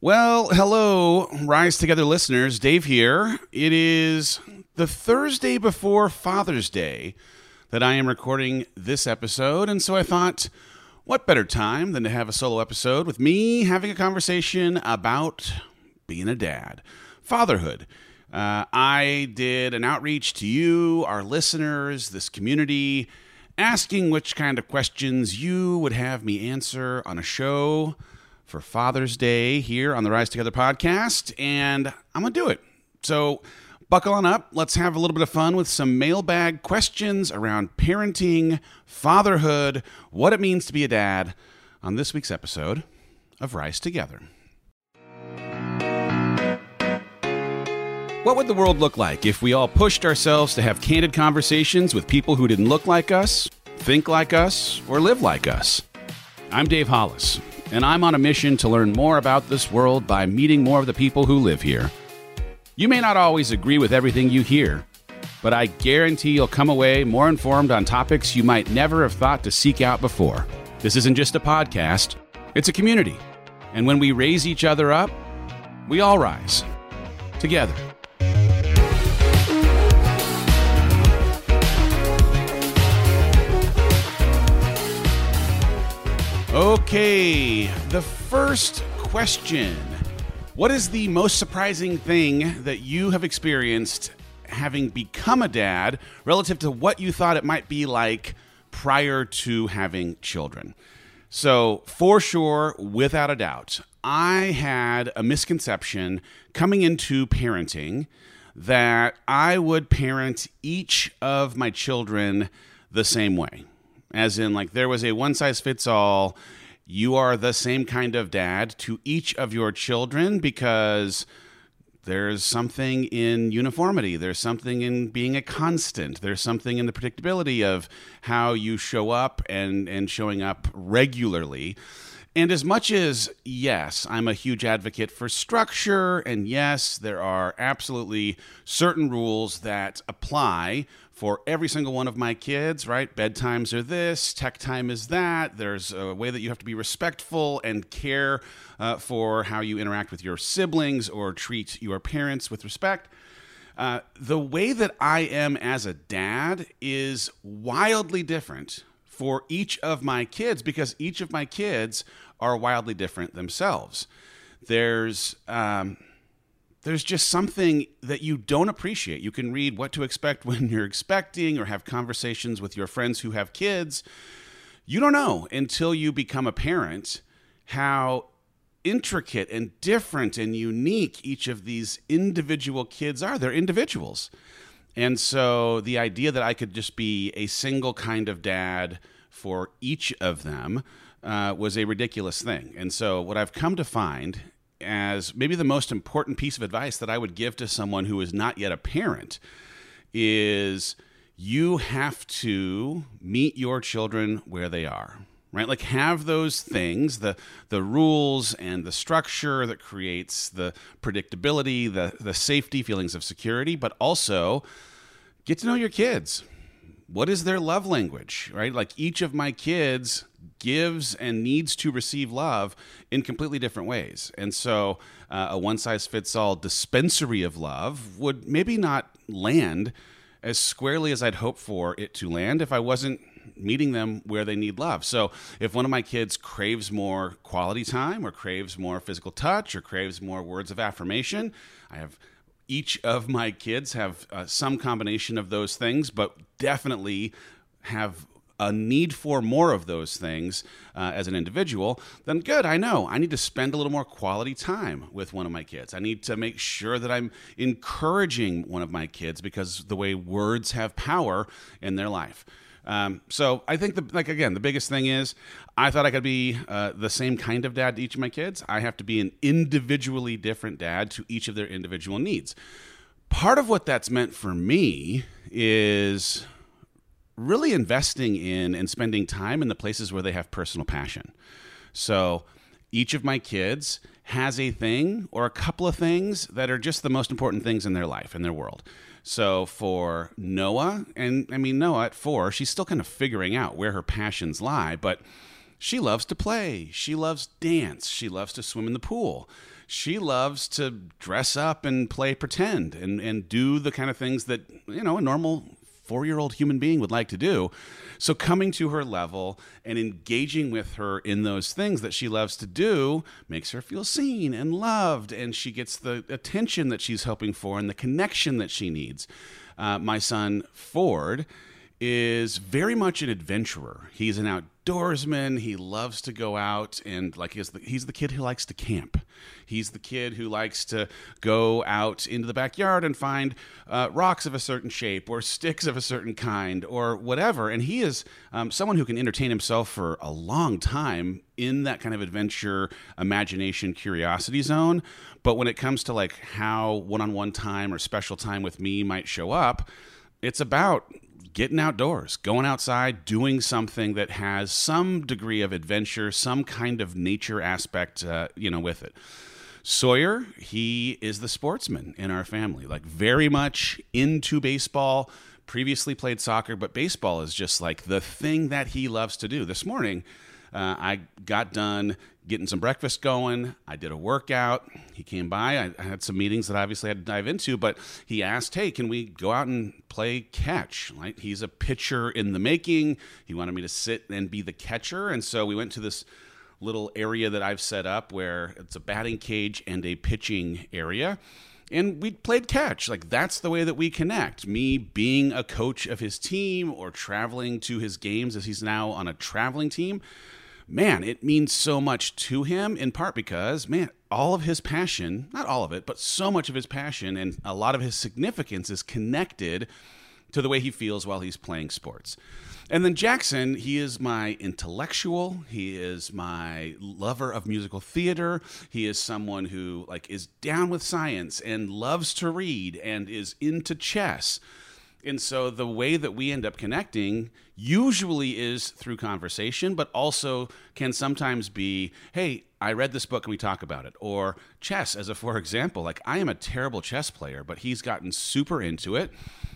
Well, hello, Rise Together listeners. Dave here. It is the Thursday before Father's Day that I am recording this episode, and so I thought, what better time than to have a solo episode with me having a conversation about being a dad, fatherhood. Uh, I did an outreach to you, our listeners, this community, asking which kind of questions you would have me answer on a show for Father's Day here on the Rise Together podcast, and I'm going to do it. So, buckle on up. Let's have a little bit of fun with some mailbag questions around parenting, fatherhood, what it means to be a dad on this week's episode of Rise Together. What would the world look like if we all pushed ourselves to have candid conversations with people who didn't look like us, think like us, or live like us? I'm Dave Hollis and I'm on a mission to learn more about this world by meeting more of the people who live here. You may not always agree with everything you hear, but I guarantee you'll come away more informed on topics you might never have thought to seek out before. This isn't just a podcast, it's a community. And when we raise each other up, we all rise together. Okay, the first question. What is the most surprising thing that you have experienced having become a dad relative to what you thought it might be like prior to having children? So, for sure, without a doubt, I had a misconception coming into parenting that I would parent each of my children the same way as in like there was a one size fits all you are the same kind of dad to each of your children because there's something in uniformity there's something in being a constant there's something in the predictability of how you show up and and showing up regularly. And as much as, yes, I'm a huge advocate for structure, and yes, there are absolutely certain rules that apply for every single one of my kids, right? Bedtimes are this, tech time is that. There's a way that you have to be respectful and care uh, for how you interact with your siblings or treat your parents with respect. Uh, the way that I am as a dad is wildly different for each of my kids because each of my kids are wildly different themselves. There's um, there's just something that you don't appreciate. You can read what to expect when you're expecting or have conversations with your friends who have kids. You don't know until you become a parent how intricate and different and unique each of these individual kids are. They're individuals. And so the idea that I could just be a single kind of dad for each of them uh, was a ridiculous thing. And so what I've come to find as maybe the most important piece of advice that I would give to someone who is not yet a parent is you have to meet your children where they are right? Like have those things the the rules and the structure that creates the predictability the the safety feelings of security but also get to know your kids. What is their love language right? Like each of my kids gives and needs to receive love in completely different ways. And so, uh, a one size fits all dispensary of love would maybe not land as squarely as I'd hope for it to land if I wasn't meeting them where they need love. So, if one of my kids craves more quality time or craves more physical touch or craves more words of affirmation, I have each of my kids have uh, some combination of those things, but definitely have a need for more of those things uh, as an individual, then good, I know. I need to spend a little more quality time with one of my kids. I need to make sure that I'm encouraging one of my kids because the way words have power in their life. Um, so I think the like again the biggest thing is I thought I could be uh, the same kind of dad to each of my kids. I have to be an individually different dad to each of their individual needs. Part of what that's meant for me is really investing in and spending time in the places where they have personal passion. So each of my kids has a thing or a couple of things that are just the most important things in their life, in their world. So for Noah, and I mean, Noah at four, she's still kind of figuring out where her passions lie, but She loves to play. She loves dance. She loves to swim in the pool. She loves to dress up and play pretend and, and do the kind of things that, you know, a normal four year old human being would like to do. So, coming to her level and engaging with her in those things that she loves to do makes her feel seen and loved, and she gets the attention that she's hoping for and the connection that she needs. Uh, my son, Ford, is very much an adventurer. He's an outdoorsman. He loves to go out and like he's the, he's the kid who likes to camp. He's the kid who likes to go out into the backyard and find uh, rocks of a certain shape or sticks of a certain kind or whatever. And he is um, someone who can entertain himself for a long time in that kind of adventure, imagination, curiosity zone. But when it comes to like how one-on-one time or special time with me might show up, it's about getting outdoors, going outside, doing something that has some degree of adventure, some kind of nature aspect, uh, you know, with it. Sawyer, he is the sportsman in our family, like very much into baseball. Previously played soccer, but baseball is just like the thing that he loves to do. This morning, uh, I got done getting some breakfast going. I did a workout. He came by. I, I had some meetings that I obviously had to dive into, but he asked, "Hey, can we go out and play catch?" Right? He's a pitcher in the making. He wanted me to sit and be the catcher, and so we went to this little area that I've set up where it's a batting cage and a pitching area. And we played catch. Like, that's the way that we connect. Me being a coach of his team or traveling to his games as he's now on a traveling team man, it means so much to him in part because, man, all of his passion, not all of it, but so much of his passion and a lot of his significance is connected to the way he feels while he's playing sports. And then Jackson, he is my intellectual. He is my lover of musical theater. He is someone who like is down with science and loves to read and is into chess. And so the way that we end up connecting usually is through conversation, but also can sometimes be, hey, I read this book and we talk about it. Or chess, as a for example. Like, I am a terrible chess player, but he's gotten super into it.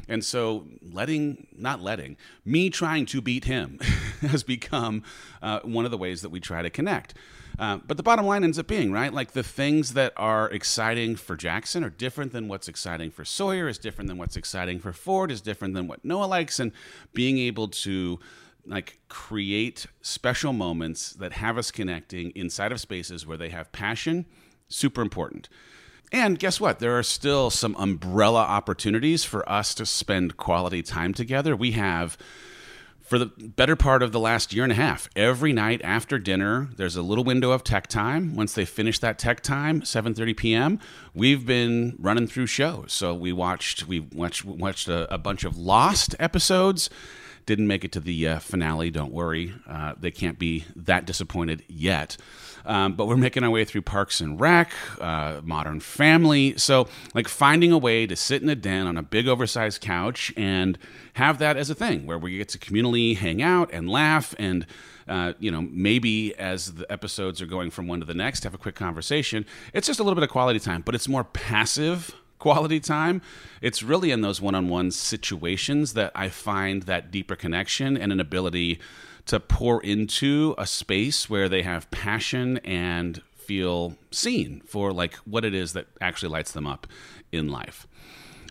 And so, letting, not letting, me trying to beat him has become uh, one of the ways that we try to connect. Uh, but the bottom line ends up being, right? Like the things that are exciting for Jackson are different than what's exciting for Sawyer, is different than what's exciting for Ford, is different than what Noah likes. And being able to like create special moments that have us connecting inside of spaces where they have passion, super important. And guess what? There are still some umbrella opportunities for us to spend quality time together. We have for the better part of the last year and a half. Every night after dinner, there's a little window of tech time. Once they finish that tech time, 7:30 p.m., we've been running through shows. So we watched we watched watched a, a bunch of Lost episodes. Didn't make it to the uh, finale. Don't worry, uh, they can't be that disappointed yet. Um, but we're making our way through Parks and Rec, uh, Modern Family. So, like, finding a way to sit in a den on a big, oversized couch and have that as a thing where we get to communally hang out and laugh and. Uh, you know, maybe as the episodes are going from one to the next, have a quick conversation. It's just a little bit of quality time, but it's more passive quality time. It's really in those one on one situations that I find that deeper connection and an ability to pour into a space where they have passion and feel seen for like what it is that actually lights them up in life.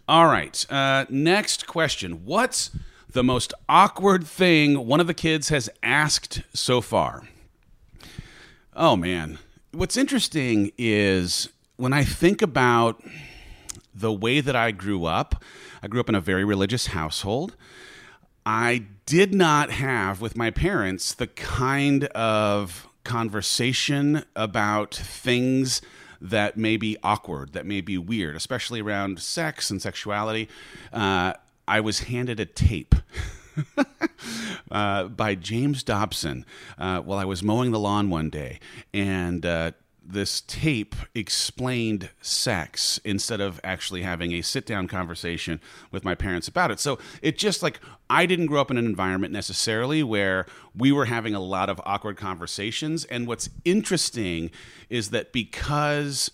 All right, uh, next question. What's the most awkward thing one of the kids has asked so far? Oh man. What's interesting is when I think about the way that I grew up, I grew up in a very religious household. I did not have with my parents the kind of conversation about things that may be awkward, that may be weird, especially around sex and sexuality. Uh, I was handed a tape. uh, by James Dobson uh, while I was mowing the lawn one day. And uh, this tape explained sex instead of actually having a sit down conversation with my parents about it. So it just like I didn't grow up in an environment necessarily where we were having a lot of awkward conversations. And what's interesting is that because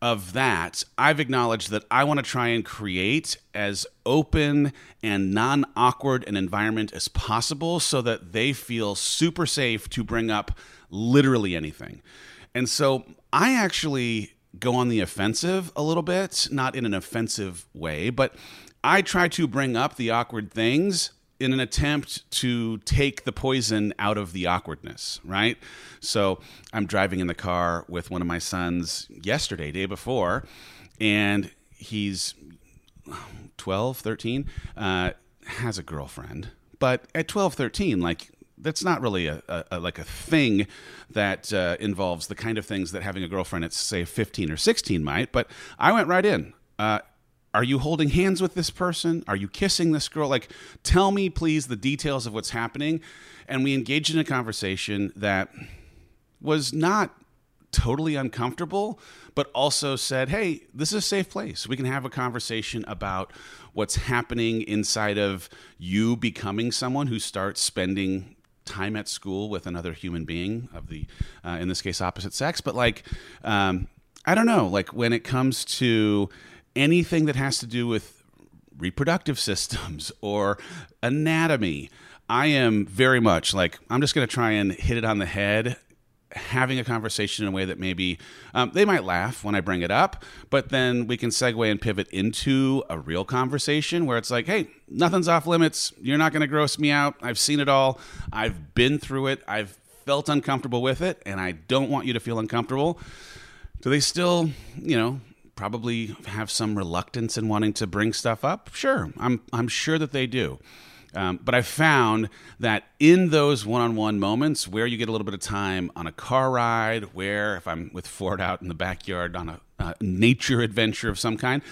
of that, I've acknowledged that I want to try and create as open and non awkward an environment as possible so that they feel super safe to bring up literally anything. And so I actually go on the offensive a little bit, not in an offensive way, but I try to bring up the awkward things in an attempt to take the poison out of the awkwardness, right? So I'm driving in the car with one of my sons yesterday, day before, and he's 12, 13, uh, has a girlfriend. But at 12, 13, like, that's not really a, a, a like a thing that uh, involves the kind of things that having a girlfriend at say 15 or 16 might. But I went right in. Uh, are you holding hands with this person? Are you kissing this girl? Like, tell me, please, the details of what's happening. And we engaged in a conversation that was not totally uncomfortable, but also said, hey, this is a safe place. We can have a conversation about what's happening inside of you becoming someone who starts spending time at school with another human being of the, uh, in this case, opposite sex. But like, um, I don't know, like when it comes to anything that has to do with reproductive systems or anatomy, I am very much like, I'm just going to try and hit it on the head having a conversation in a way that maybe um, they might laugh when I bring it up, but then we can segue and pivot into a real conversation where it's like, hey, nothing's off limits. You're not going to gross me out. I've seen it all. I've been through it. I've felt uncomfortable with it, and I don't want you to feel uncomfortable. Do they still, you know, probably have some reluctance in wanting to bring stuff up? Sure, I'm I'm sure that they do. Um, but I found that in those one on one moments where you get a little bit of time on a car ride, where if I'm with Ford out in the backyard on a uh, nature adventure of some kind.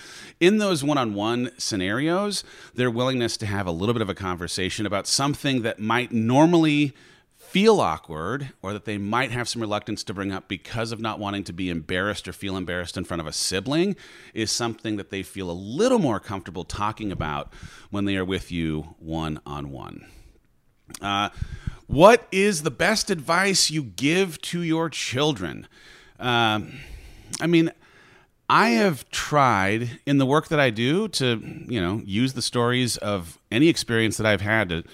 In those one on one scenarios, their willingness to have a little bit of a conversation about something that might normally feel awkward or that they might have some reluctance to bring up because of not wanting to be embarrassed or feel embarrassed in front of a sibling is something that they feel a little more comfortable talking about when they are with you one on one. What is the best advice you give to your children? Um, I mean, I have tried in the work that I do to, you know, use the stories of any experience that I've had to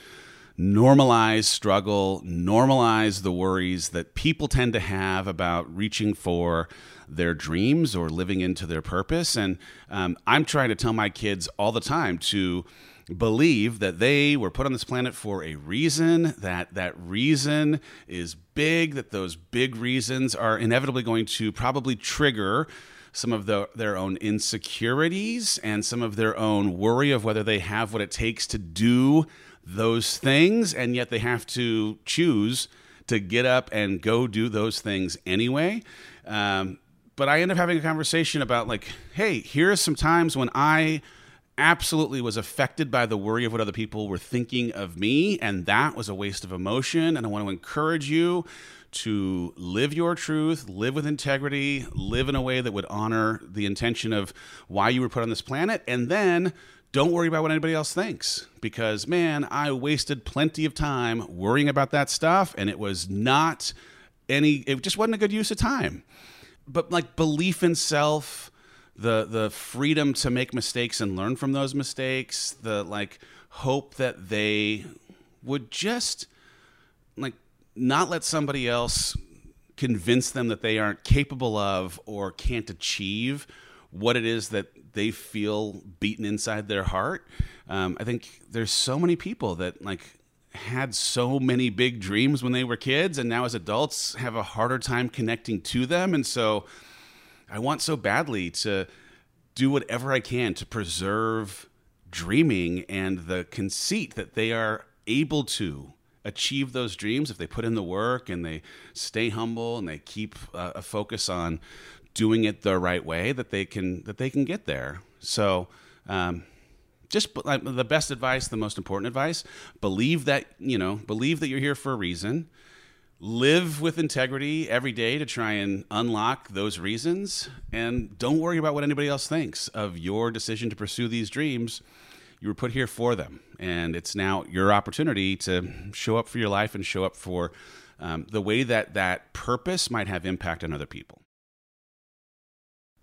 normalize struggle, normalize the worries that people tend to have about reaching for their dreams or living into their purpose. And um, I'm trying to tell my kids all the time to believe that they were put on this planet for a reason that that reason is big that those big reasons are inevitably going to probably trigger some of the, their own insecurities and some of their own worry of whether they have what it takes to do those things, and yet they have to choose to get up and go do those things anyway. Um, but I end up having a conversation about, like, hey, here are some times when I absolutely was affected by the worry of what other people were thinking of me, and that was a waste of emotion. And I want to encourage you to live your truth, live with integrity, live in a way that would honor the intention of why you were put on this planet, and then don't worry about what anybody else thinks because man i wasted plenty of time worrying about that stuff and it was not any it just wasn't a good use of time. But like belief in self the the freedom to make mistakes and learn from those mistakes the like hope that they would just like not let somebody else convince them that they aren't capable of or can't achieve what it is that they feel beaten inside their heart. Um, I think there's so many people that like had so many big dreams when they were kids and now as adults have a harder time connecting to them and so I want so badly to do whatever I can to preserve dreaming and the conceit that they are able to achieve those dreams if they put in the work and they stay humble and they keep uh, a focus on doing it the right way that they can that they can get there. So. Um, just like the best advice, the most important advice, believe that, you know, believe that you're here for a reason. Live with integrity every day to try and unlock those reasons. And don't worry about what anybody else thinks of your decision to pursue these dreams. You were put here for them. And it's now your opportunity to show up for your life and show up for um, the way that that purpose might have impact on other people.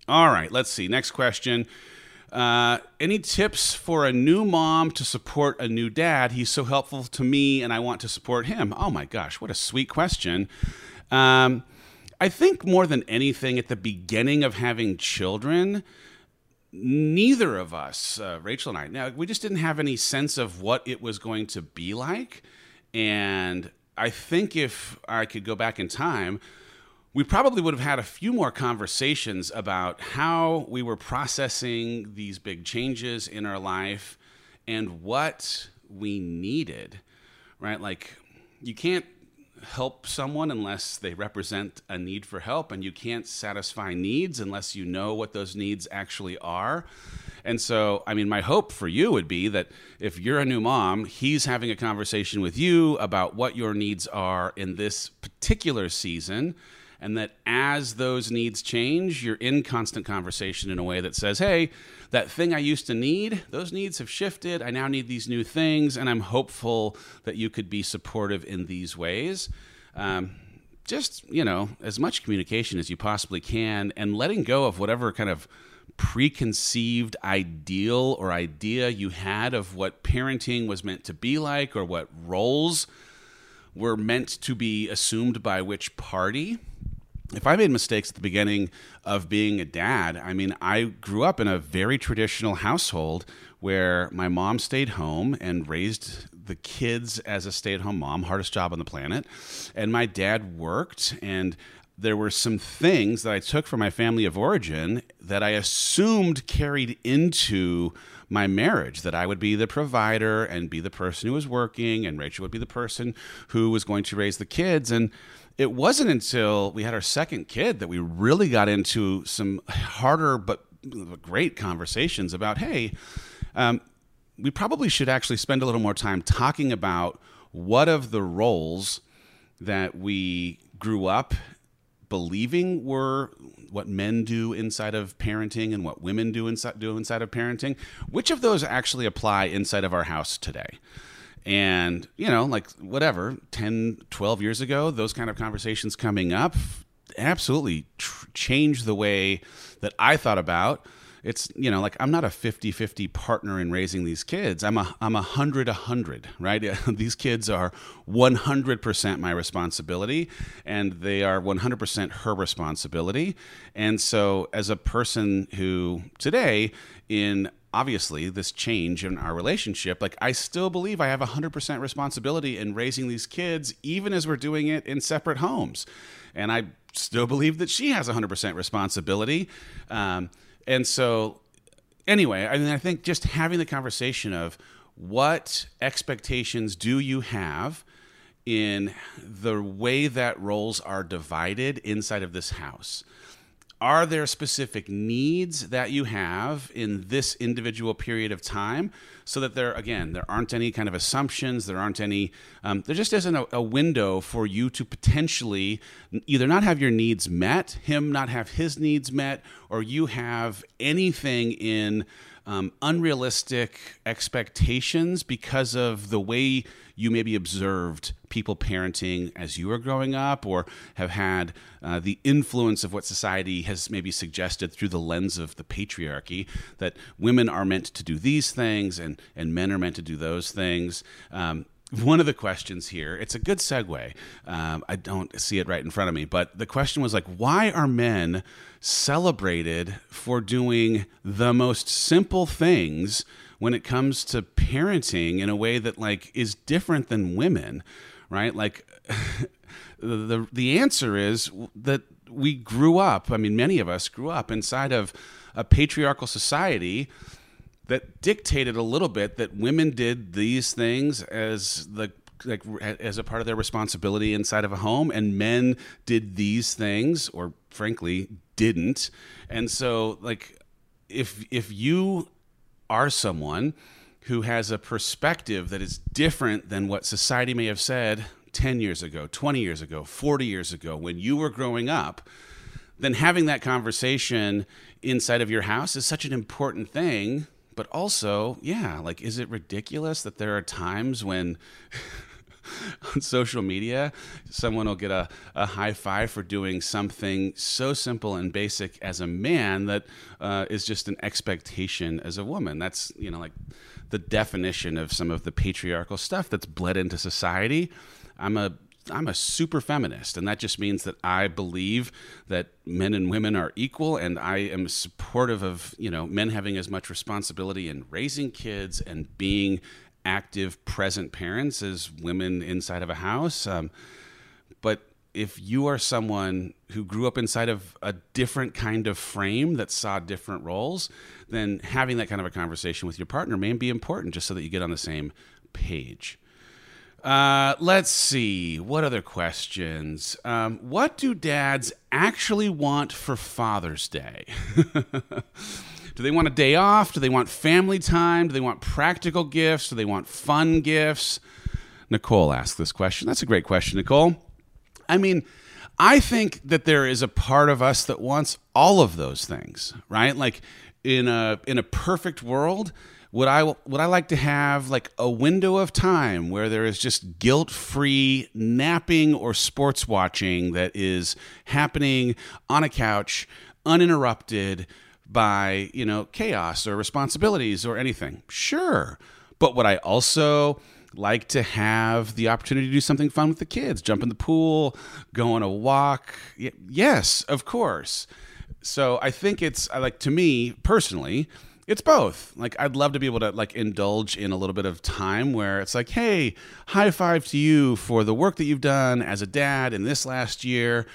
All right, let's see. Next question. Uh, any tips for a new mom to support a new dad? He's so helpful to me, and I want to support him. Oh my gosh, what a sweet question. Um, I think more than anything, at the beginning of having children, neither of us, uh, Rachel and I, now we just didn't have any sense of what it was going to be like. And I think if I could go back in time, we probably would have had a few more conversations about how we were processing these big changes in our life and what we needed, right? Like, you can't help someone unless they represent a need for help, and you can't satisfy needs unless you know what those needs actually are. And so, I mean, my hope for you would be that if you're a new mom, he's having a conversation with you about what your needs are in this particular season and that as those needs change, you're in constant conversation in a way that says, hey, that thing I used to need, those needs have shifted. I now need these new things, and I'm hopeful that you could be supportive in these ways. Um, just, you know, as much communication as you possibly can and letting go of whatever kind of preconceived ideal or idea you had of what parenting was meant to be like or what roles were meant to be assumed by which party if I made mistakes at the beginning of being a dad, I mean, I grew up in a very traditional household where my mom stayed home and raised the kids as a stay at home mom, hardest job on the planet. And my dad worked, and there were some things that I took from my family of origin that I assumed carried into my marriage that I would be the provider and be the person who was working, and Rachel would be the person who was going to raise the kids. And it wasn't until we had our second kid that we really got into some harder but great conversations about hey, um, we probably should actually spend a little more time talking about what of the roles that we grew up believing were what men do inside of parenting and what women do inside do inside of parenting. Which of those actually apply inside of our house today and, you know, like whatever, 10, 12 years ago, those kind of conversations coming up absolutely tr- changed the way that I thought about it's you know like i'm not a 50-50 partner in raising these kids. I'm a i'm a hundred a hundred right? These kids are 100% my responsibility and they are 100% her responsibility. And so as a person who today in obviously this change in our relationship like i still believe i have 100% responsibility in raising these kids even as we're doing it in separate homes. And i still believe that she has 100% responsibility. Um, and so anyway i mean i think just having the conversation of what expectations do you have in the way that roles are divided inside of this house are there specific needs that you have in this individual period of time? So that there again there aren't any kind of assumptions there aren't any um, there just isn't a, a, window for you to potentially either not have your needs met him not have his needs met or you have anything in um, unrealistic expectations because of the way you maybe observed people parenting as you were growing up or have had uh, the influence of what society has maybe suggested through the lens of the patriarchy that women are meant to do these things and, and men are meant to do those things. Um, one of the questions here, it's a good segue. Um, I don't see it right in front of me, but the question was like, why are men celebrated for doing the most simple things when it comes to parenting in a way that like is different than women, right? Like the the answer is that we grew up, I mean many of us grew up inside of a patriarchal society that dictated a little bit that women did these things as the like as a part of their responsibility inside of a home and men did these things or frankly didn't. And so like if if you are someone who has a perspective that is different than what society may have said 10 years ago 20 years ago 40 years ago when you were growing up then having that conversation inside of your house is such an important thing but also, yeah, like, is it ridiculous that there are times when on social media, someone will get a, a high five for doing something so simple and basic as a man that uh, is just an expectation as a woman. That's, you know, like the definition of some of the patriarchal stuff that's bled into society. I'm a I'm a super feminist, and that just means that I believe that men and women are equal, and I am supportive of you know men having as much responsibility in raising kids and being active, present parents as women inside of a house. Um, but if you are someone who grew up inside of a different kind of frame that saw different roles, then having that kind of a conversation with your partner may be important just so that you get on the same page. Uh, let's see. What other questions? Um, what do dads actually want for Father's Day? do they want a day off? Do they want family time? Do they want practical gifts? Do they want fun gifts? Nicole asked this question. That's a great question, Nicole. I mean, I think that there is a part of us that wants all of those things, right? Like in a in a perfect world, would I would I like to have like a window of time where there is just guilt-free napping or sports watching that is happening on a couch uninterrupted by, you know, chaos or responsibilities or anything. Sure. But would I also like to have the opportunity to do something fun with the kids, jump in the pool, go on a walk? yes, of course. So I think it's like to me personally, it's both. Like I'd love to be able to like indulge in a little bit of time where it's like, "Hey, high five to you for the work that you've done as a dad in this last year."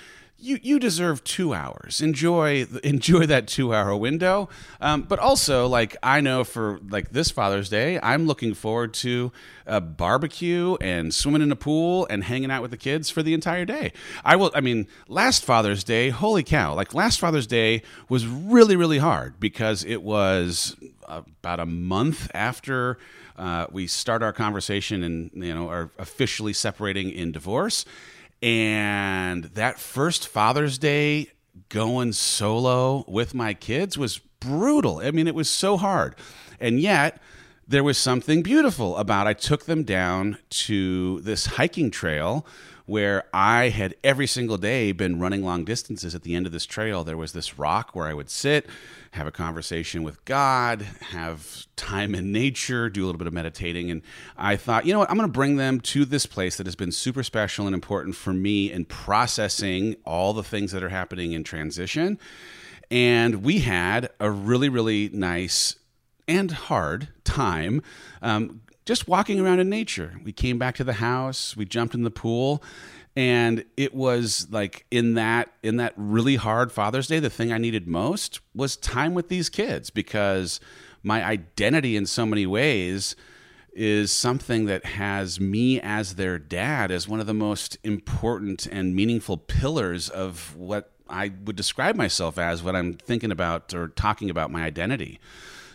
You you deserve two hours. Enjoy enjoy that two hour window. Um, but also, like I know for like this Father's Day, I'm looking forward to a barbecue and swimming in a pool and hanging out with the kids for the entire day. I will. I mean, last Father's Day, holy cow! Like last Father's Day was really really hard because it was about a month after. Uh, we start our conversation and you know are officially separating in divorce and that first Father's Day going solo with my kids was brutal. I mean, it was so hard. And yet, there was something beautiful about I took them down to this hiking trail where I had every single day been running long distances. At the end of this trail, there was this rock where I would sit, have a conversation with God, have time in nature, do a little bit of meditating. And I thought, you know what, I'm going to bring them to this place that has been super special and important for me in processing all the things that are happening in transition. And we had a really, really nice and hard time um, just walking around in nature. We came back to the house, we jumped in the pool, and it was like in that in that really hard Father's Day, the thing I needed most was time with these kids because my identity in so many ways is something that has me as their dad as one of the most important and meaningful pillars of what I would describe myself as when I'm thinking about or talking about my identity.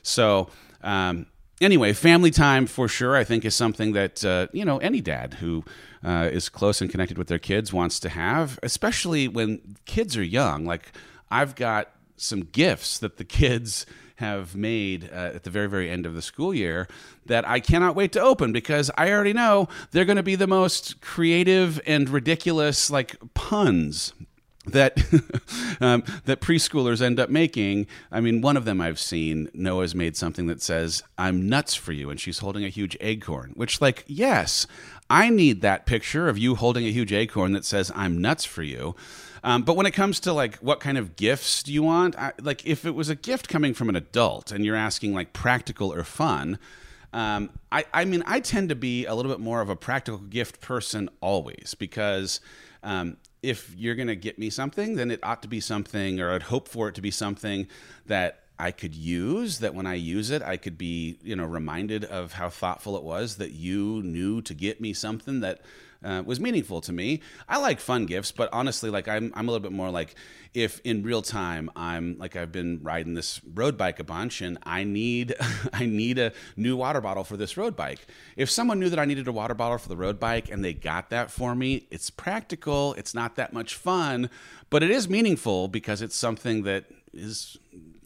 So, um, anyway, family time for sure, I think, is something that, uh, you know, any dad who uh, is close and connected with their kids wants to have, especially when kids are young. Like, I've got some gifts that the kids have made uh, at the very, very end of the school year that I cannot wait to open because I already know they're going to be the most creative and ridiculous, like puns that um, that preschoolers end up making. I mean, one of them I've seen. Noah's made something that says, "I'm nuts for you," and she's holding a huge acorn. Which, like, yes, I need that picture of you holding a huge acorn that says, "I'm nuts for you." Um, but when it comes to like what kind of gifts do you want, I, like if it was a gift coming from an adult and you're asking like practical or fun, um, I, I mean I tend to be a little bit more of a practical gift person always because um, if you're going to get me something, then it ought to be something, or I'd hope for it to be something that I could use. That when I use it, I could be, you know, reminded of how thoughtful it was that you knew to get me something that uh, was meaningful to me. I like fun gifts, but honestly, like I'm, I'm a little bit more like if in real time I'm like I've been riding this road bike a bunch and I need, I need a new water bottle for this road bike. If someone knew that I needed a water bottle for the road bike and they got that for me, it's practical. It's not that much fun, but it is meaningful because it's something that is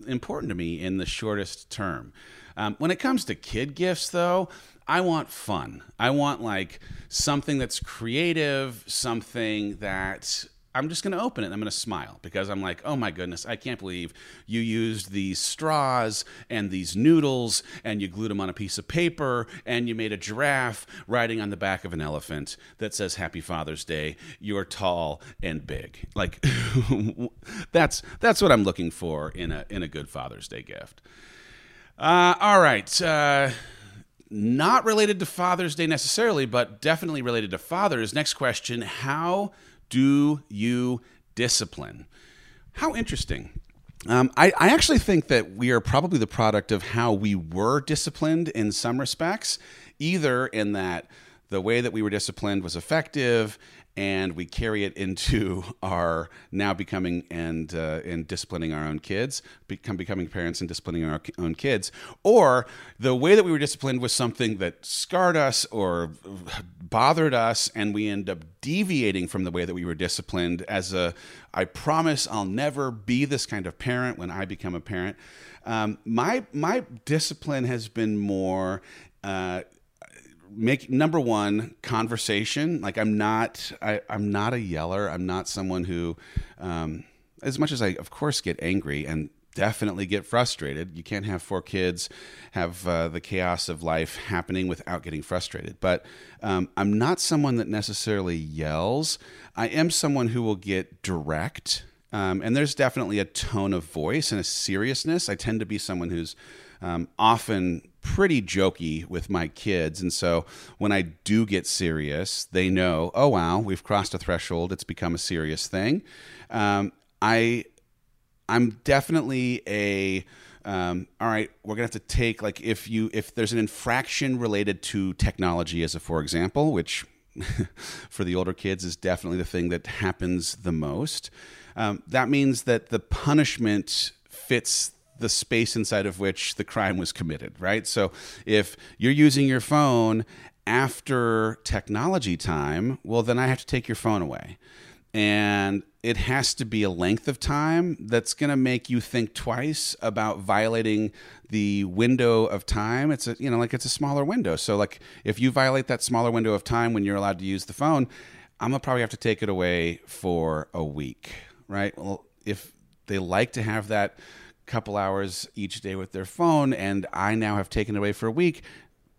important to me in the shortest term. Um, when it comes to kid gifts, though, I want fun. I want like something that's creative, something that I'm just going to open it and I'm going to smile because I'm like, oh my goodness, I can't believe you used these straws and these noodles and you glued them on a piece of paper and you made a giraffe riding on the back of an elephant that says Happy Father's Day. You're tall and big. Like that's that's what I'm looking for in a in a good Father's Day gift. Uh, all right. Uh, not related to Father's Day necessarily, but definitely related to fathers. Next question How do you discipline? How interesting. Um, I, I, actually think that we are probably the product of how we were disciplined in some respects, either in that the way that we were disciplined was effective and we carry it into our now becoming and uh, and disciplining our own kids, become becoming parents and disciplining our own kids, or the way that we were disciplined was something that scarred us or bothered us, and we end up deviating from the way that we were disciplined. As a, I promise I'll never be this kind of parent when I become a parent. Um, my my discipline has been more. Uh, make number one conversation. Like I'm not, I, am not a yeller. I'm not someone who, um, as much as I, of course, get angry and definitely get frustrated. You can't have four kids, have uh, the chaos of life happening without getting frustrated. But um, I'm not someone that necessarily yells. I am someone who will get direct. Um, and there's definitely a tone of voice and a seriousness. I tend to be someone who's um, often pretty jokey with my kids. And so when I do get serious, they know, oh, wow, we've crossed a threshold. It's become a serious thing. Um, I, I'm definitely a, um, all right, we're gonna have to take like if you if there's an infraction related to technology, as a for example, which for the older kids is definitely the thing that happens the most. Um, that means that the punishment fits the space inside of which the crime was committed, right? So if you're using your phone after technology time, well, then I have to take your phone away. And it has to be a length of time that's going to make you think twice about violating the window of time. It's a, you know, like it's a smaller window. So, like, if you violate that smaller window of time when you're allowed to use the phone, I'm going to probably have to take it away for a week, right? Well, if they like to have that couple hours each day with their phone, and I now have taken away for a week.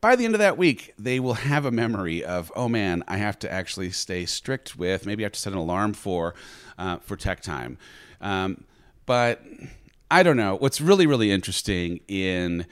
By the end of that week, they will have a memory of, oh man, I have to actually stay strict with. Maybe I have to set an alarm for uh, for tech time. Um, but I don't know. What's really really interesting in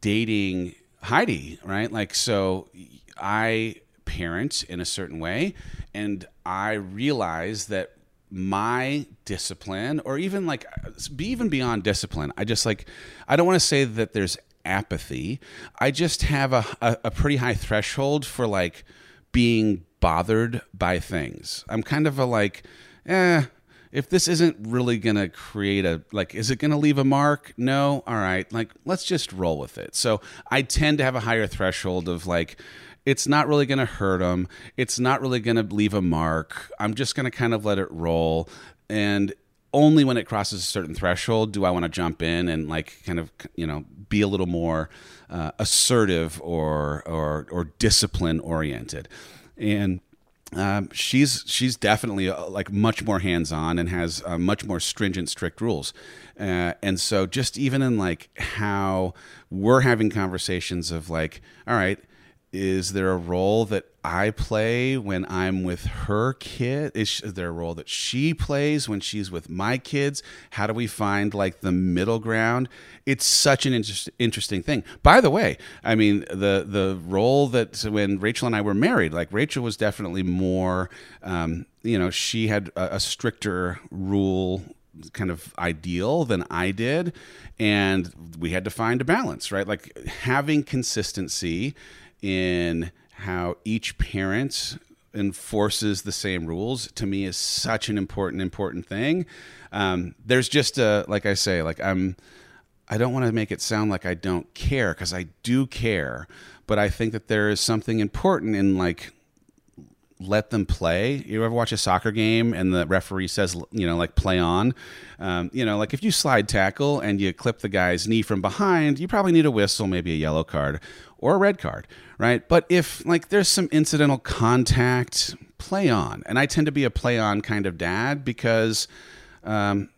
dating Heidi, right? Like, so I parent in a certain way, and I realize that my discipline or even like be even beyond discipline. I just like i don't want to say that there's apathy. I just have a, a, a, pretty high threshold for like being bothered by things. I'm kind of a like eh if this isn't really gonna create a like is it gonna leave a mark? No? All right like let's just roll with it. So i tend to have a higher threshold of like it's not really going to hurt them. It's not really going to leave a mark. I'm just going to kind of let it roll. And only when it crosses a certain threshold do I want to jump in and like kind of you know be a little more uh, assertive or or or discipline oriented. And um, she's she's definitely uh, like much more hands on and has uh, much more stringent, strict rules. Uh, and so, just even in like how we're having conversations of like, all right, is there a role that I play when I'm with her kid? Is, there a role that she plays when she's with my kids? How do we find like the middle ground? It's such an inter- interesting thing. By the way, I mean the the role that when Rachel and I were married, like Rachel was definitely more, um, you know, she had a, a stricter rule kind of ideal than I did. And we had to find a balance, right? Like having consistency in how each parent enforces the same rules to me is such an important important thing. Um, there's just a like i say like i'm i don't want to make it sound like i don't care because i do care but i think that there is something important in like let them play. You ever watch a soccer game and the referee says, you know, like play on? Um, you know, like if you slide tackle and you clip the guy's knee from behind, you probably need a whistle, maybe a yellow card or a red card, right? But if like there's some incidental contact, play on. And I tend to be a play on kind of dad because um,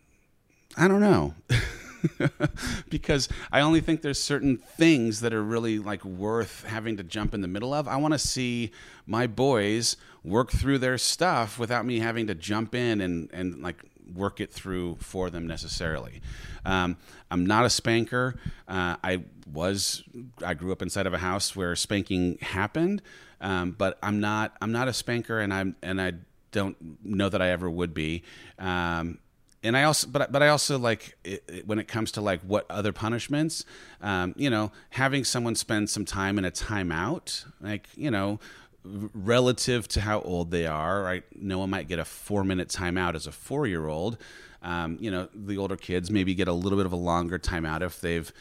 I don't know. because I only think there's certain things that are really like worth having to jump in the middle of. I want to see my boys work through their stuff without me having to jump in and and like work it through for them necessarily. Um, I'm not a spanker. Uh, I was. I grew up inside of a house where spanking happened, um, but I'm not. I'm not a spanker, and I'm and I don't know that I ever would be. Um, and I also, but but I also like it, it, when it comes to like what other punishments, um, you know, having someone spend some time in a timeout, like you know, relative to how old they are, right? No one might get a four minute timeout as a four year old. Um, you know, the older kids maybe get a little bit of a longer timeout if they've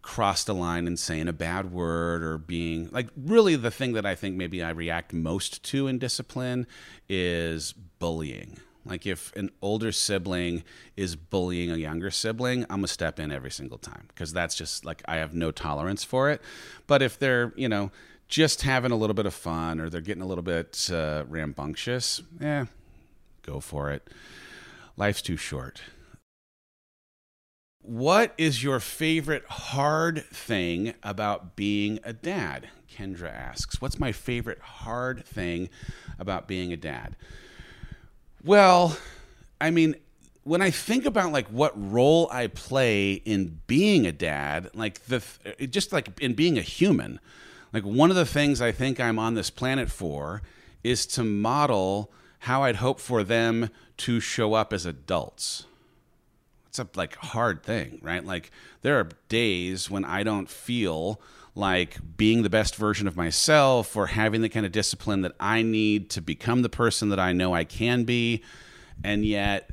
crossed a line and saying a bad word or being like really the thing that I think maybe I react most to in discipline is bullying like if an older sibling is bullying a younger sibling, I'm gonna step in every single time because that's just like I have no tolerance for it. But if they're you know just having a little bit of fun or they're getting a little bit uh, rambunctious, yeah, go for it. Life's too short. What is your favorite hard thing about being a dad? Kendra asks. What's my favorite hard thing about being a dad? Well, I mean, when I think about like what role I play in being a dad, like the just like in being a human, like one of the things I think I'm on this planet for is to model how I'd hope for them to show up as adults. It's a like hard thing, right? Like there are days when I don't feel like being the best version of myself or having the kind of discipline that I need to become the person that I know I can be. And yet,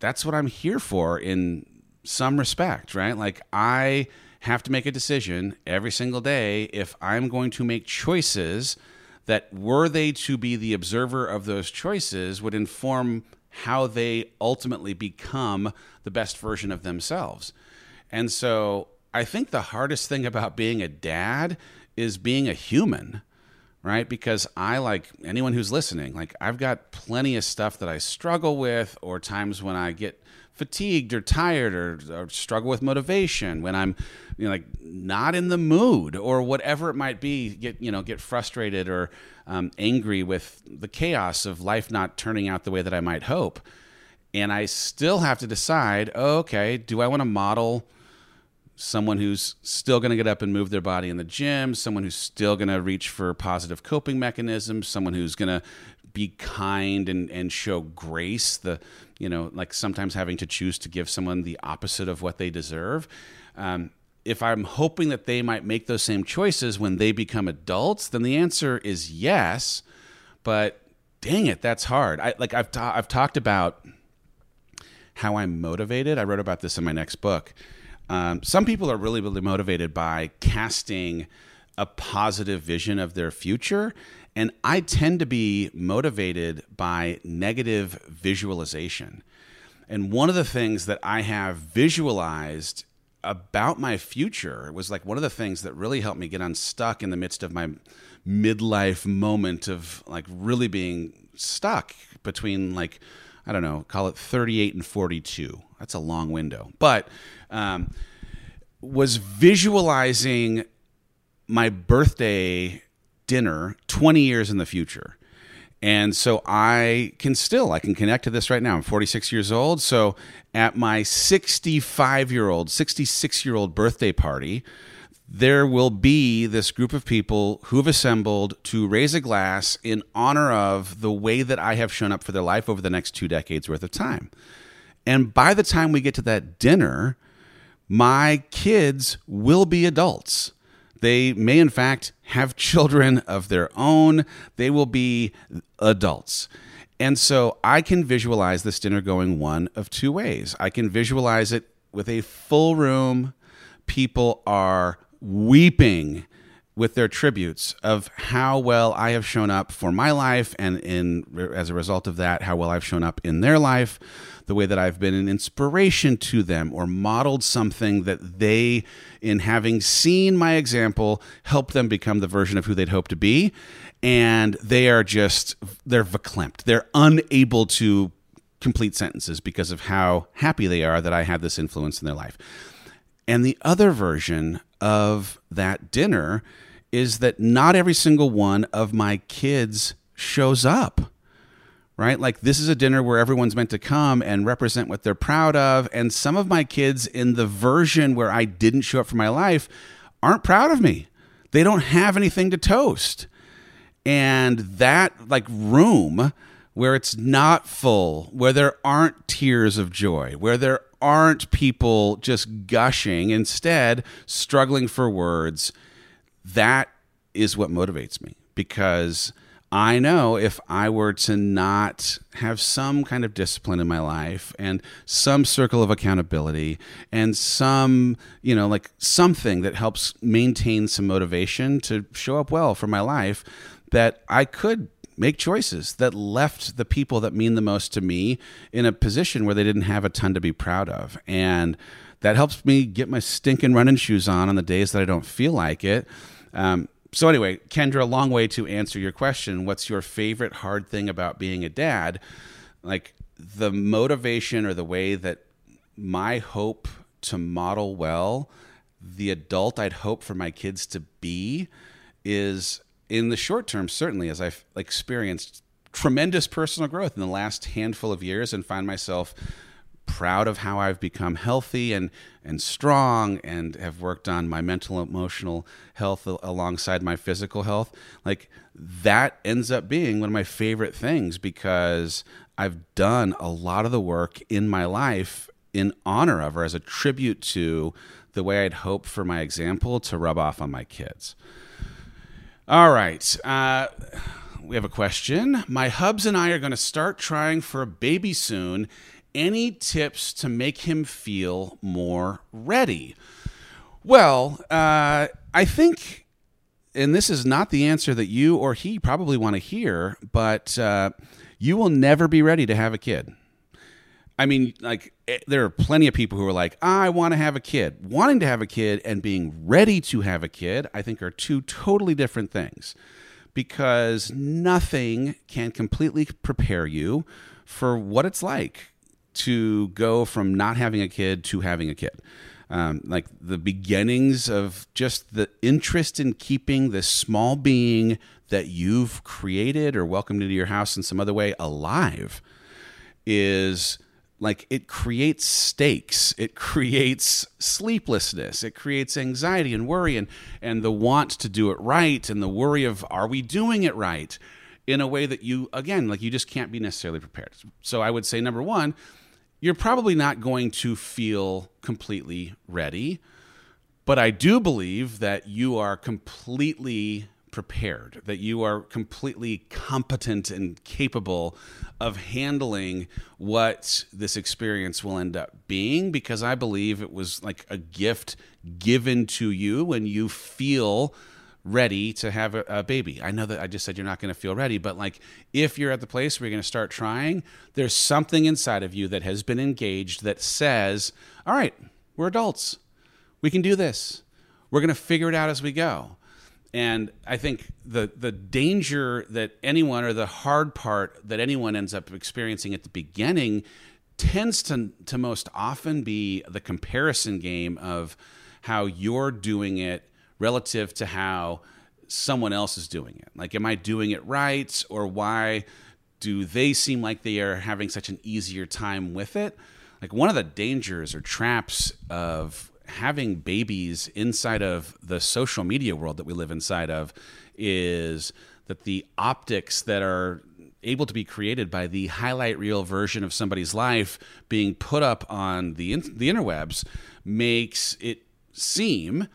that's what I'm here for in some respect, right? Like, I have to make a decision every single day if I'm going to make choices that, were they to be the observer of those choices, would inform how they ultimately become the best version of themselves. And so I think the hardest thing about being a dad is being a human, right? Because I, like anyone who's listening, like I've got plenty of stuff that I struggle with, or times when I get fatigued or tired or, or struggle with motivation, when I'm, you know, like not in the mood or whatever it might be, get, you know, get frustrated or um, angry with the chaos of life not turning out the way that I might hope. And I still have to decide, okay, do I want to model someone who's still going to get up and move their body in the gym, someone who's still going to reach for positive coping mechanisms, someone who's going to be kind and, and show grace, the, you know, like sometimes having to choose to give someone the opposite of what they deserve. Um, if I'm hoping that they might make those same choices when they become adults, then the answer is yes. But dang it, that's hard. I like I've ta- I've talked about how I'm motivated. I wrote about this in my next book um, some people are really, really motivated by casting a positive vision of their future. And I tend to be motivated by negative visualization. And one of the things that I have visualized about my future was like one of the things that really helped me get unstuck in the midst of my midlife moment of like really being stuck between like I don't know, call it 38 and 42. That's a long window. But um, was visualizing my birthday dinner 20 years in the future. And so I can still I can connect to this right now. I'm 46 years old, so at my 65 year old, 66 year old birthday party, there will be this group of people who have assembled to raise a glass in honor of the way that I have shown up for their life over the next two decades worth of time. And by the time we get to that dinner, my kids will be adults. They may, in fact, have children of their own. They will be adults. And so I can visualize this dinner going one of two ways. I can visualize it with a full room. People are weeping with their tributes of how well I have shown up for my life, and in as a result of that, how well I've shown up in their life, the way that I've been an inspiration to them or modeled something that they, in having seen my example, helped them become the version of who they'd hope to be, and they are just they're verklempt. They're unable to complete sentences because of how happy they are that I had this influence in their life. And the other version of that dinner is that not every single one of my kids shows up. Right? Like, this is a dinner where everyone's meant to come and represent what they're proud of. And some of my kids, in the version where I didn't show up for my life, aren't proud of me. They don't have anything to toast. And that, like, room where it's not full, where there aren't tears of joy, where there aren't people just gushing, instead struggling for words, that is what motivates me because I know if I were to not have some kind of discipline in my life and some circle of accountability and some, you know, like something that helps maintain some motivation to show up well for my life, that I could make choices that left the people that mean the most to me in a position where they didn't have a ton to be proud of. And that helps me get my stinking running shoes on on the days that I don't feel like it. Um, so, anyway, Kendra, a long way to answer your question. What's your favorite hard thing about being a dad? Like the motivation or the way that my hope to model well the adult I'd hope for my kids to be is in the short term, certainly, as I've experienced tremendous personal growth in the last handful of years and find myself proud of how I've become healthy and and strong and have worked on my mental emotional health alongside my physical health like that ends up being one of my favorite things because I've done a lot of the work in my life in honor of or as a tribute to the way I'd hope for my example to rub off on my kids. All right. Uh, we have a question. My hubs and I are going to start trying for a baby soon. Any tips to make him feel more ready? Well, uh, I think, and this is not the answer that you or he probably want to hear, but uh, you will never be ready to have a kid. I mean, like, eh, there are plenty of people who are like, I want to have a kid. Wanting to have a kid and being ready to have a kid, I think, are two totally different things because nothing can completely prepare you for what it's like to go from not having a kid to having a kid. Um, like the beginnings of just the interest in keeping this small being that you've created or welcomed into your house in some other way alive is like it creates stakes. It creates sleeplessness. It creates anxiety and worry and and the want to do it right and the worry of are we doing it right? In a way that you again like you just can't be necessarily prepared. So i would say number 1 you're probably not going to feel completely ready but i do believe that you are completely prepared, that you are completely competent and capable of handling what this experience will end up being because I believe it was like a gift given to you when you feel ready to have a, a, baby. I know that I just said you're not going to feel ready, but like if you're at the place where you're going to start trying, there's something inside of you that has been engaged that says, "All right, we're adults. We can do this. We're going to figure it out as we go." And I think the the danger that anyone or the hard part that anyone ends up experiencing at the beginning tends to to most often be the comparison game of how you're doing it relative to how someone else is doing it. Like am I doing it right or why do they seem like they are having such an easier time with it? Like one of the dangers or traps of having babies inside of the social media world that we live inside of is that the optics that are able to be created by the highlight reel version of somebody's life being put up on the the interwebs makes it seem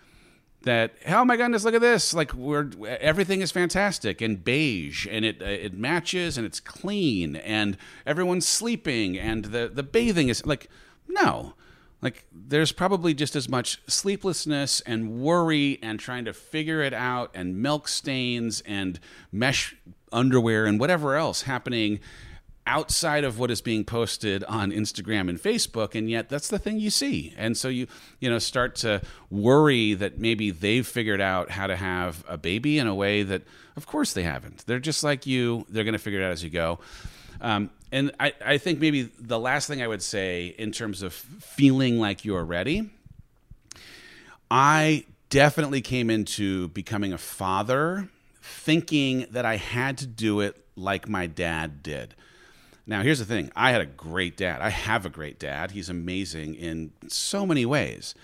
that oh my goodness look at this. Like we're everything is fantastic and beige and it uh, it matches and it's clean and everyone's sleeping and the the bathing is like no. Like there's probably just as much sleeplessness and worry and trying to figure it out and milk stains and mesh underwear and whatever else happening outside of what is being posted on Instagram and Facebook and yet that's the thing you see. And so you you know start to worry that maybe they've figured out how to have a baby in a way that of course they haven't. They're just like you. They're going to figure it out as you go. Um, and I, I think maybe the last thing I would say in terms of feeling like you're ready, I definitely came into becoming a father thinking that I had to do it like my dad did. Now, here's the thing I had a great dad. I have a great dad. He's amazing in so many ways.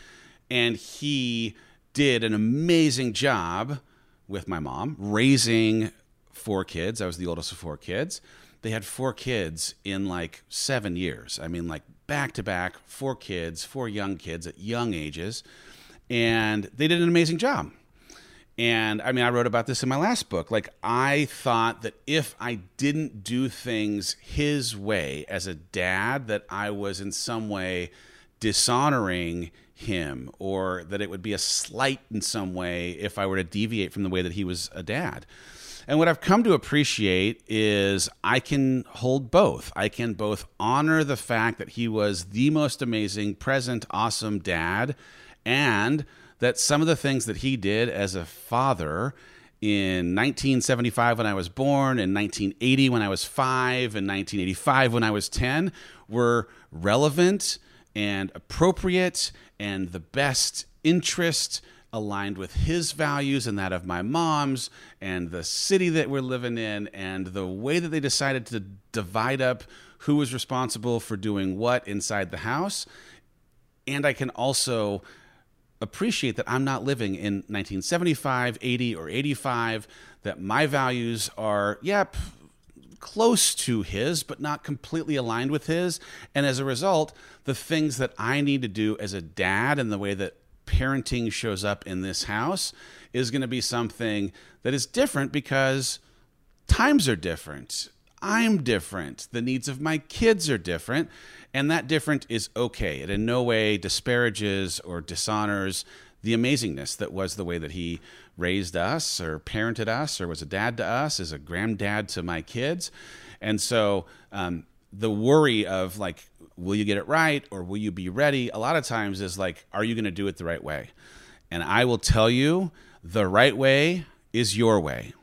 And he did an amazing job with my mom raising four kids. I was the oldest of four kids they had four kids in like seven years. I mean, like back to back, four kids, four young kids at young ages. And they did an amazing job. And I mean, I wrote about this in my last book. Like, I thought that if I didn't do things his way as a dad, that I was in some way dishonoring him or that it would be a slight in some way if I were to deviate from the way that he was a dad. And what I've come to appreciate is I can hold both. I can both honor the fact that he was the most amazing, present, awesome dad, and that some of the things that he did as a father in 1975 when I was born, in 1980 when I was five, in 1985 when I was 10 were relevant and appropriate and the best interest aligned with his values and that of my mom's and the city that we're living in and the way that they decided to divide up who was responsible for doing what inside the house. And I can also appreciate that I'm not living in 1975, 80, or 85, that my values are, yep, close to his, but not completely aligned with his. And as a result, the things that I need to do as a dad and the way that parenting shows up in this house is going to be something that is different because times are different. I'm different. The needs of my kids are different. And that different is okay. It in no way disparages or dishonors the amazingness that was the way that he raised us or parented us or was a dad to us, as a granddad to my kids. And so um, the worry of like, will you get it right or will you be ready? A lot of times is like, are you going to do it the right way? And I will tell you, the right way is your way.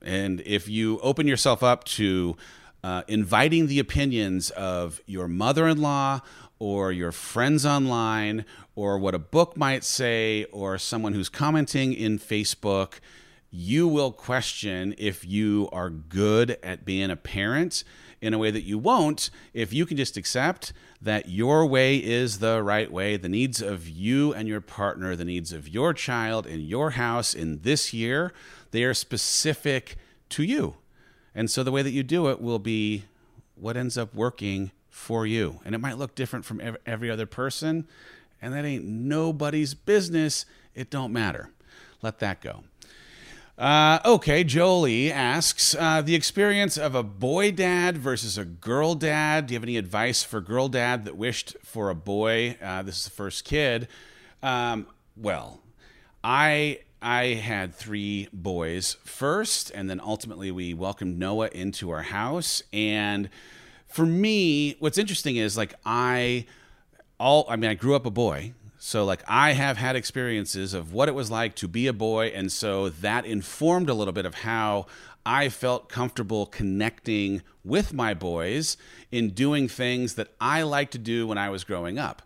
And if you open yourself up to uh, inviting the opinions of your mother in law or your friends online or what a book might say or someone who's commenting in Facebook, you will question if you are good at being a parent in a way that you won't if you can just accept that your way is the right way. The needs of you and your partner, the needs of your child in your house in this year, they are specific to you. And so the way that you do it will be what ends up working for you. And it might look different from every other person, and that ain't nobody's business. It don't matter. Let that go. Uh, okay, Jolie asks uh, the experience of a boy dad versus a girl dad. Do you have any advice for girl dad that wished for a boy? Uh, this is the first kid. Um, well, I I had three boys first, and then ultimately we welcomed Noah into our house. And for me, what's interesting is like I all I mean I grew up a boy, so, like, I have had experiences of what it was like to be a boy. And so that informed a little bit of how I felt comfortable connecting with my boys in doing things that I liked to do when I was growing up.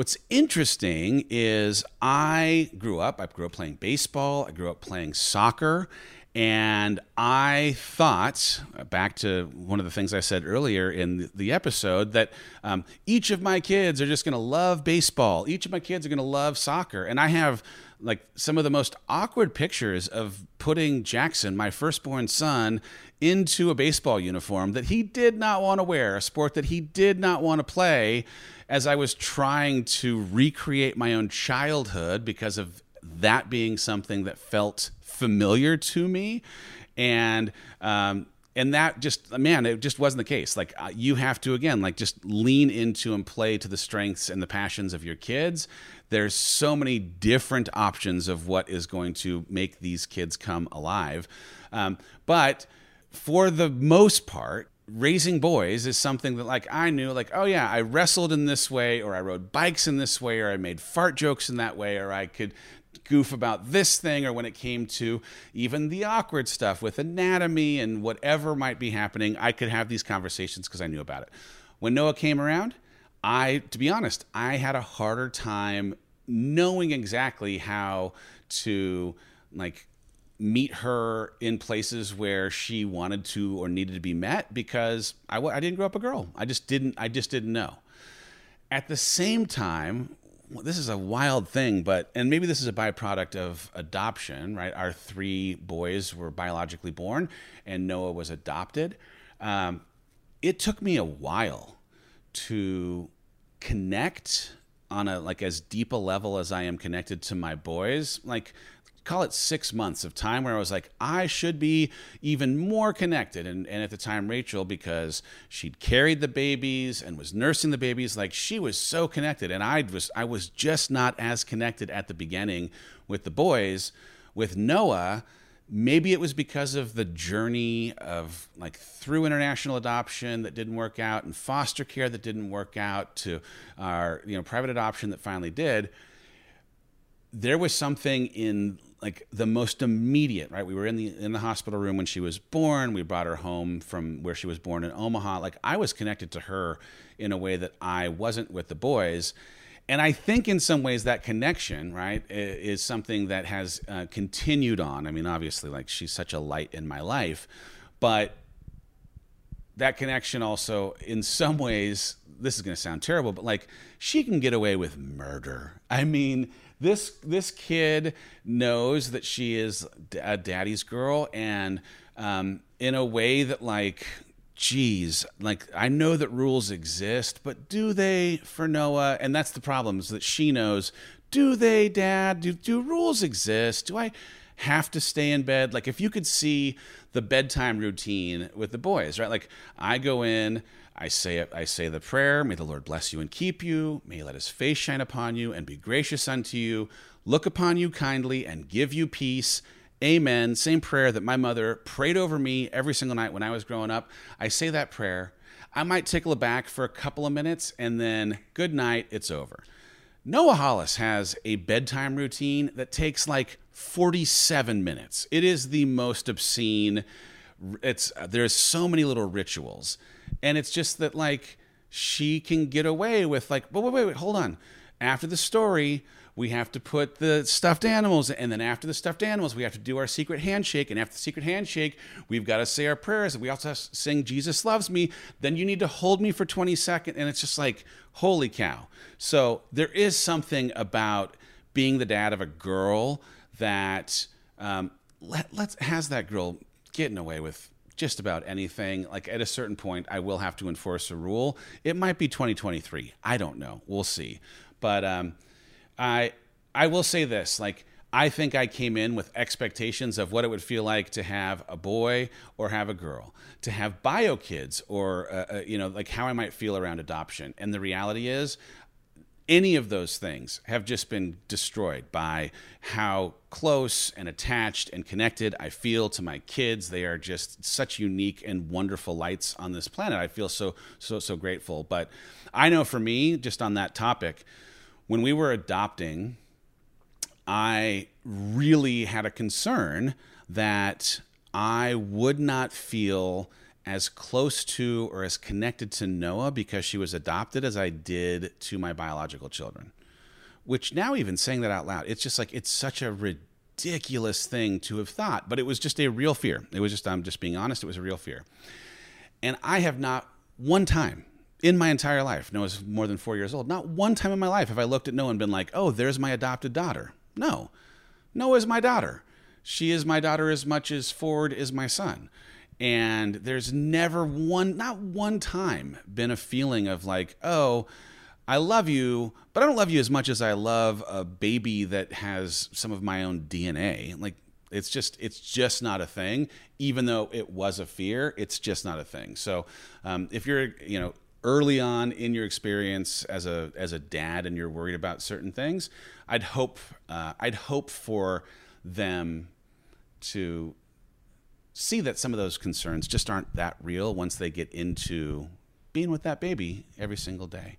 What's interesting is I grew up, I grew up playing baseball, I grew up playing soccer, and I thought, back to one of the things I said earlier in the episode, that um, each of my kids are just going to love baseball. Each of my kids are going to love soccer. And I have like some of the most awkward pictures of putting Jackson, my firstborn son, into a baseball uniform that he did not want to wear, a sport that he did not want to play, as I was trying to recreate my own childhood because of that being something that felt familiar to me. And um, and that just man it just wasn't the case. Like uh, you have to again like just lean into and play to the strengths and the passions of your kids. There's so many different options of what is going to make these kids come alive. Um, but for the most part raising boys is something that like I knew like oh yeah I wrestled in this way or I rode bikes in this way or I made fart jokes in that way or I could goof about this thing or when it came to even the awkward stuff with anatomy and whatever might be happening, I could have these conversations because I knew about it. When Noah came around, I, to be honest, I had a harder time knowing exactly how to like meet her in places where she wanted to or needed to be met because I, I didn't grow up a girl. I just didn't. I just didn't know. At the same time, well, this is a wild thing, but and maybe this is a byproduct of adoption, right? Our three boys were biologically born, and Noah was adopted. Um, it took me a while to connect on a like as deep a level as I am connected to my boys. Like call it six months of time where I was like, I should be even more connected. And, and at the time, Rachel, because she'd carried the babies and was nursing the babies, like she was so connected. And I was, I was just not as connected at the beginning with the boys. With Noah, maybe it was because of the journey of like through international adoption that didn't work out and foster care that didn't work out to our, you know, private adoption that finally did there was something in like the most immediate right? We were in the in the hospital room when she was born. We brought her home from where she was born in omaha. Like i was connected to her in a way that i wasn't with the boys. And i think in some ways that connection right is something that has uh, continued on. I mean obviously like she's such a light in my life but that connection also in some ways this is going to sound terrible but like she can get away with murder. I mean this this kid knows that she is a daddy's girl, and um, in a way that like geez, like I know that rules exist, but do they for Noah? And that's the problem is that she knows. Do they, Dad? Do do rules exist? Do I have to stay in bed? Like if you could see the bedtime routine with the boys, right? Like I go in, I say it, I say the prayer, may the Lord bless you and keep you, may he let his face shine upon you and be gracious unto you, look upon you kindly and give you peace. Amen. Same prayer that my mother prayed over me every single night when I was growing up. I say that prayer. I might tickle back for a couple of minutes and then good night, it's over. Noah Hollis has a bedtime routine that takes like 47 minutes. It is the most obscene. It's uh, there's so many little rituals and it's just that like she can get away with like wait wait wait, wait hold on. After the story we have to put the stuffed animals and then after the stuffed animals we have to do our secret handshake. And after the secret handshake we've got to say our prayers and we also have to sing jesus loves me. Then you need to hold me for 20 seconds and it's just like holy cow. So there is something about being the dad of a girl that um, let, let's has that girl getting away with just about anything. Like at a certain point, I will have to enforce a rule. It might be 2023. I don't know. We'll see. But um, I I will say this: like I think I came in with expectations of what it would feel like to have a boy or have a girl, to have bio kids, or uh, uh, you know, like how I might feel around adoption. And the reality is, any of those things have just been destroyed by how close and attached and connected I feel to my kids. They are just such unique and wonderful lights on this planet. I feel so so so grateful. But I know for me, just on that topic, when we were adopting, I really had a concern that I would not feel as close to or as connected to Noah because she was adopted as I did to my biological children. Which now, even saying that out loud, it's just like it's such a ridiculous thing to have thought, but it was just a real fear. It was just, I'm just being honest, it was a real fear. And I have not one time in my entire life, Noah's more than four years old, not one time in my life have I looked at Noah and been like, oh, there's my adopted daughter. No, Noah is my daughter. She is my daughter as much as Ford is my son and there's never one not one time been a feeling of like oh i love you but i don't love you as much as i love a baby that has some of my own dna like It's just it's just not a thing. Even though it was a fear, it's just not a thing. So um, if you're you know early on in your experience as a as a dad and you're worried about certain things, I'd hope uh, I'd hope for them to see that some of those concerns just aren't that real once they get into being with that baby every single day.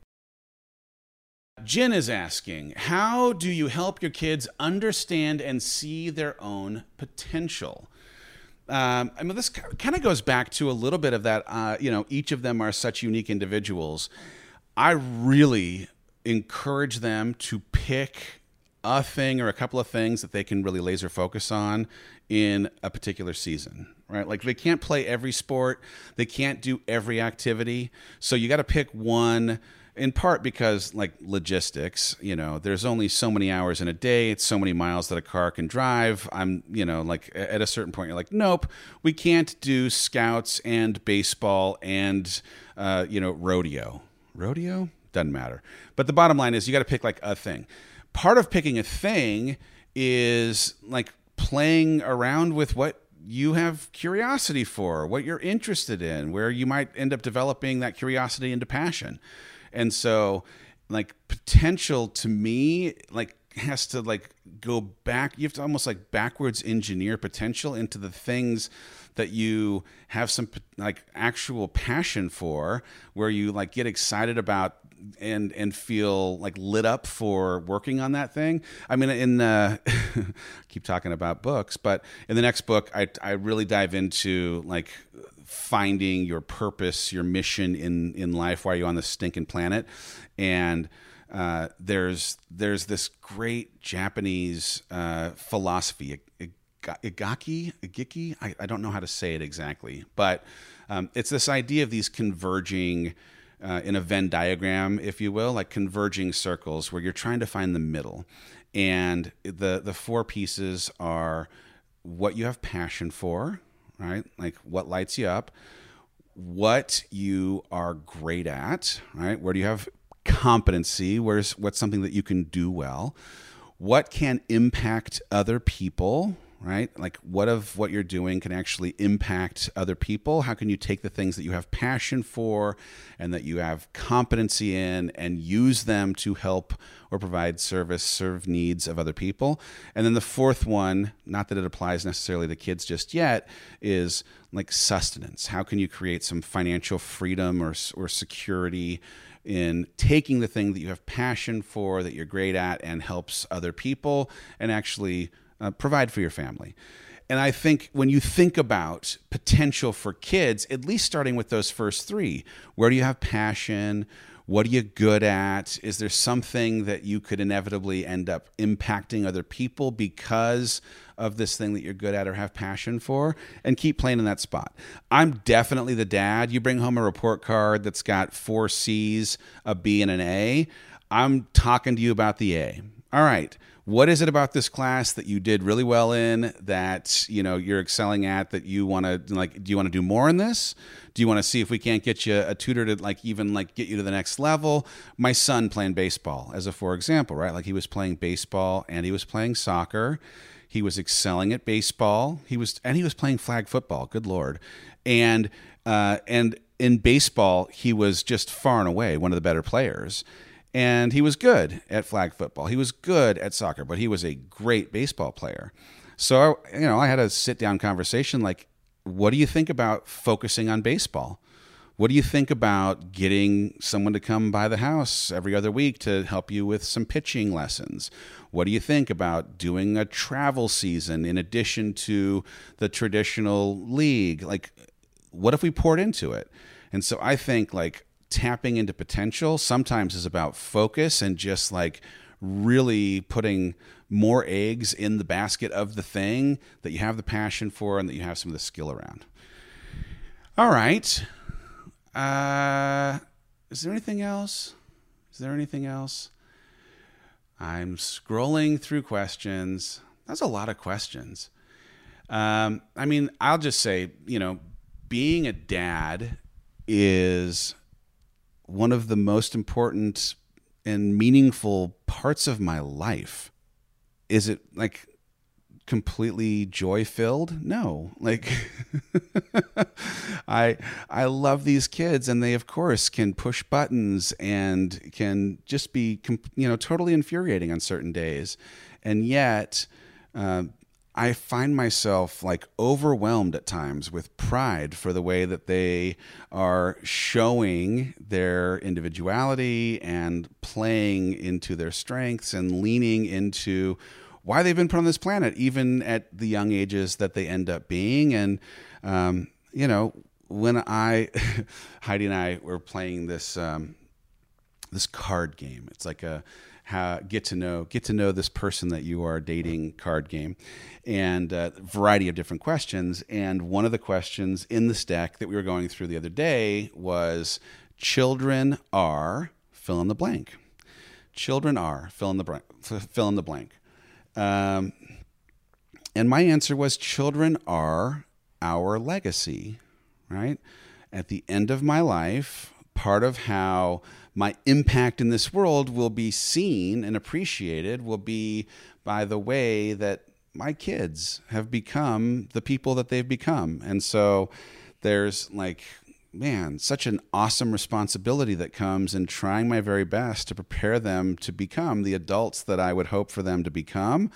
Jen is asking, how do you help your kids understand and see their own potential? Um, I mean, this kind of goes back to a little bit of that. Uh, you know, each of them are such unique individuals. I really encourage them to pick a thing or a couple of things that they can really laser focus on in a particular season right? Like they can't play every sport. They can't do every activity. So you got to pick one in part because like logistics you know there's only so many hours in a day. It's so many miles that a car can drive. I'm you know like at a certain point you're like nope we can't do scouts and baseball and uh, you know rodeo. Rodeo? Doesn't matter. But the bottom line is you got to pick like a thing part of picking a thing is like playing around with what you have curiosity for, what you're interested in, where you might end up developing that curiosity into passion. And so, like, potential to me, like, has to like go back you have to almost like backwards engineer potential into the things that you have some like actual passion for where you like get excited about and and feel like lit up for working on that thing. I mean, in uh, keep talking about books, but in the next book, I I really dive into like finding your purpose, your mission in in life. Why are you on this stinking planet? And uh, there's there's this great Japanese uh, philosophy, Igaki, Igiki. I, I don't know how to say it exactly, but um, it's this idea of these converging uh, in a Venn diagram, if you will, like converging circles where you're trying to find the middle. And the the four pieces are what you have passion for, right? Like what lights you up, what you are great at, right? Where do you have competency? Where's what's something that you can do well? What can impact other people, right? Like what of what you're doing can actually impact other people? How can you take the things that you have passion for and that you have competency in and use them to help or provide service, serve needs of other people? And then the fourth one, not that it applies necessarily to kids just yet, is like sustenance. How can you create some financial freedom or, or security? in taking the thing that you have passion for, that you're great at, and helps other people, and actually uh, provide for your family. And I think when you think about potential for kids, at least starting with those first three, where do you have passion? What are you good at? Is there something that you could inevitably end up impacting other people because of this thing that you're good at or have passion for? And keep playing in that spot. I'm definitely the dad. You bring home a report card that's got four C's, a B, and an A. I'm talking to you about the A. All right what is it about this class that you did really well in that you know you're excelling at that you want to like do you want to do more in this? Do you want to see if we can't get you a tutor to like even like get you to the next level? My son playing baseball as a for example right? Like he was playing baseball and he was playing soccer. He was excelling at baseball. He was and he was playing flag football good lord. And uh and in baseball he was just far and away one of the better players and he was good at flag football. He was good at soccer, but he was a great baseball player. So, you know, I had a sit down conversation like, what do you think about focusing on baseball? What do you think about getting someone to come by the house every other week to help you with some pitching lessons? What do you think about doing a travel season in addition to the traditional league? Like, what if we poured into it? And so I think, like, tapping into potential sometimes is about focus and just like really putting more eggs in the basket of the thing that you have the passion for and that you have some of the skill around. All right. Uh, is there anything else? Is there anything else? I'm scrolling through questions. That's a lot of questions. Um, I mean, I'll just say, you know, being a dad is one of the most important and meaningful parts of my life. Is it like completely joy filled? No. Like I I love these kids and they of course can push buttons and can just be you know totally infuriating on certain days. And yet uh, I find myself like overwhelmed at times with pride for the way that they are showing their individuality and playing into their strengths and leaning into why they've been put on this planet, even at the young ages that they end up being. And, um, you know, when I, Heidi and I were playing this, um, this card game, it's like a, how, get to know get to know this person that you are dating card game. And a variety of different questions. And one of the questions in this deck that we were going through the other day was children are fill in the blank. Children are fill in the blank fill in the blank. Um, and my answer was children are our legacy right? At the end of my life part of how my impact in this world will be seen and appreciated will be by the way that my kids have become the people that they've become. And so there's like, man, such an awesome responsibility that comes in trying my very best to prepare them to become the adults that I would hope for them to become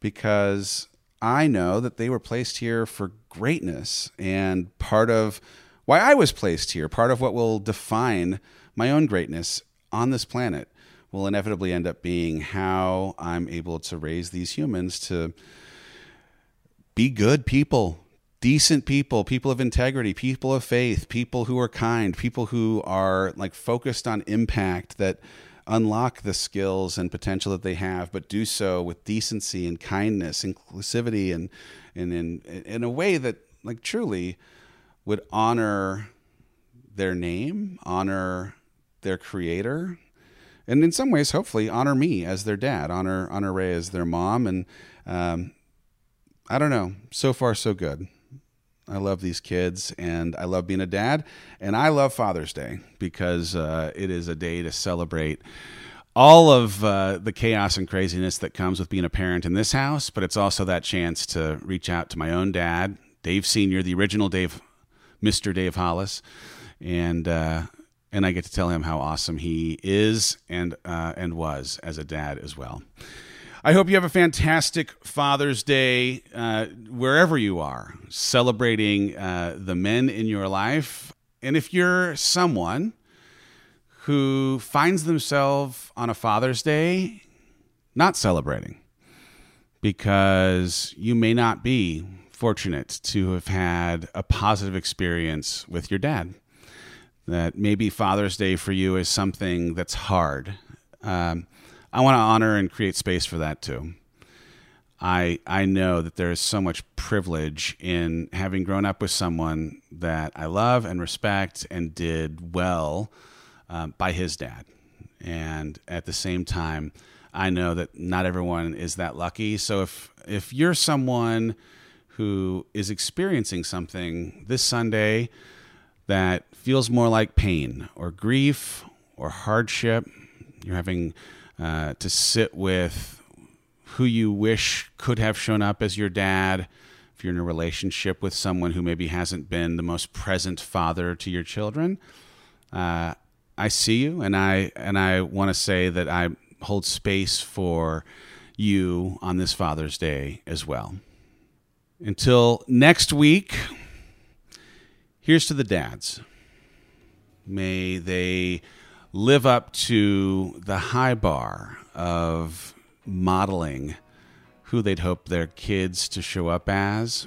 because I know that they were placed here for greatness and part of why I was placed here, part of what will define my own greatness on this planet will inevitably end up being how I'm able to raise these humans to be good people, decent people, people of integrity, people of faith, people who are kind, people who are like focused on impact that unlock the skills and potential that they have, but do so with decency and kindness, inclusivity, and and in in a way that like truly would honor their name, honor their creator, and in some ways, hopefully, honor me as their dad, honor honor Ray as their mom, and um, I don't know. So far, so good. I love these kids, and I love being a dad, and I love Father's Day because uh, it is a day to celebrate all of uh, the chaos and craziness that comes with being a parent in this house, but it's also that chance to reach out to my own dad, Dave Senior, the original Dave, Mister Dave Hollis, and uh, and I get to tell him how awesome he is and uh, and was as a dad as well. I hope you have a fantastic Father's Day uh, wherever you are, celebrating uh, the men in your life. And if you're someone who finds themselves on a Father's Day not celebrating because you may not be fortunate to have had a positive experience with your dad that maybe Father's Day for you is something that's hard. Um, I want to honor and create space for that too. I I know that there is so much privilege in having grown up with someone that I love and respect and did well um, by his dad, and at the same time, I know that not everyone is that lucky. So if if you're someone who is experiencing something this Sunday that feels more like pain or grief or hardship. You're having uh, to sit with who you wish could have shown up as your dad. If you're in a relationship with someone who maybe hasn't been the most present father to your children, uh, I see you, and I and I want to say that I hold space for you on this Father's Day as well. Until next week. Here's to the dads. May they live up to the high bar of modeling who they'd hope their kids to show up as.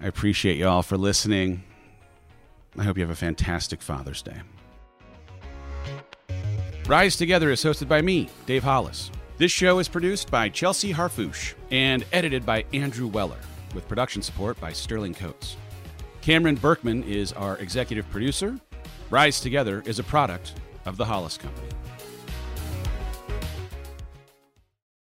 I appreciate you all for listening. I hope you have a fantastic Father's Day. Rise Together is hosted by me, Dave Hollis. This show is produced by Chelsea Harfouche and edited by Andrew Weller, with production support by Sterling Coates. Cameron Berkman is our executive producer. Rise Together is a product of the Hollis Company.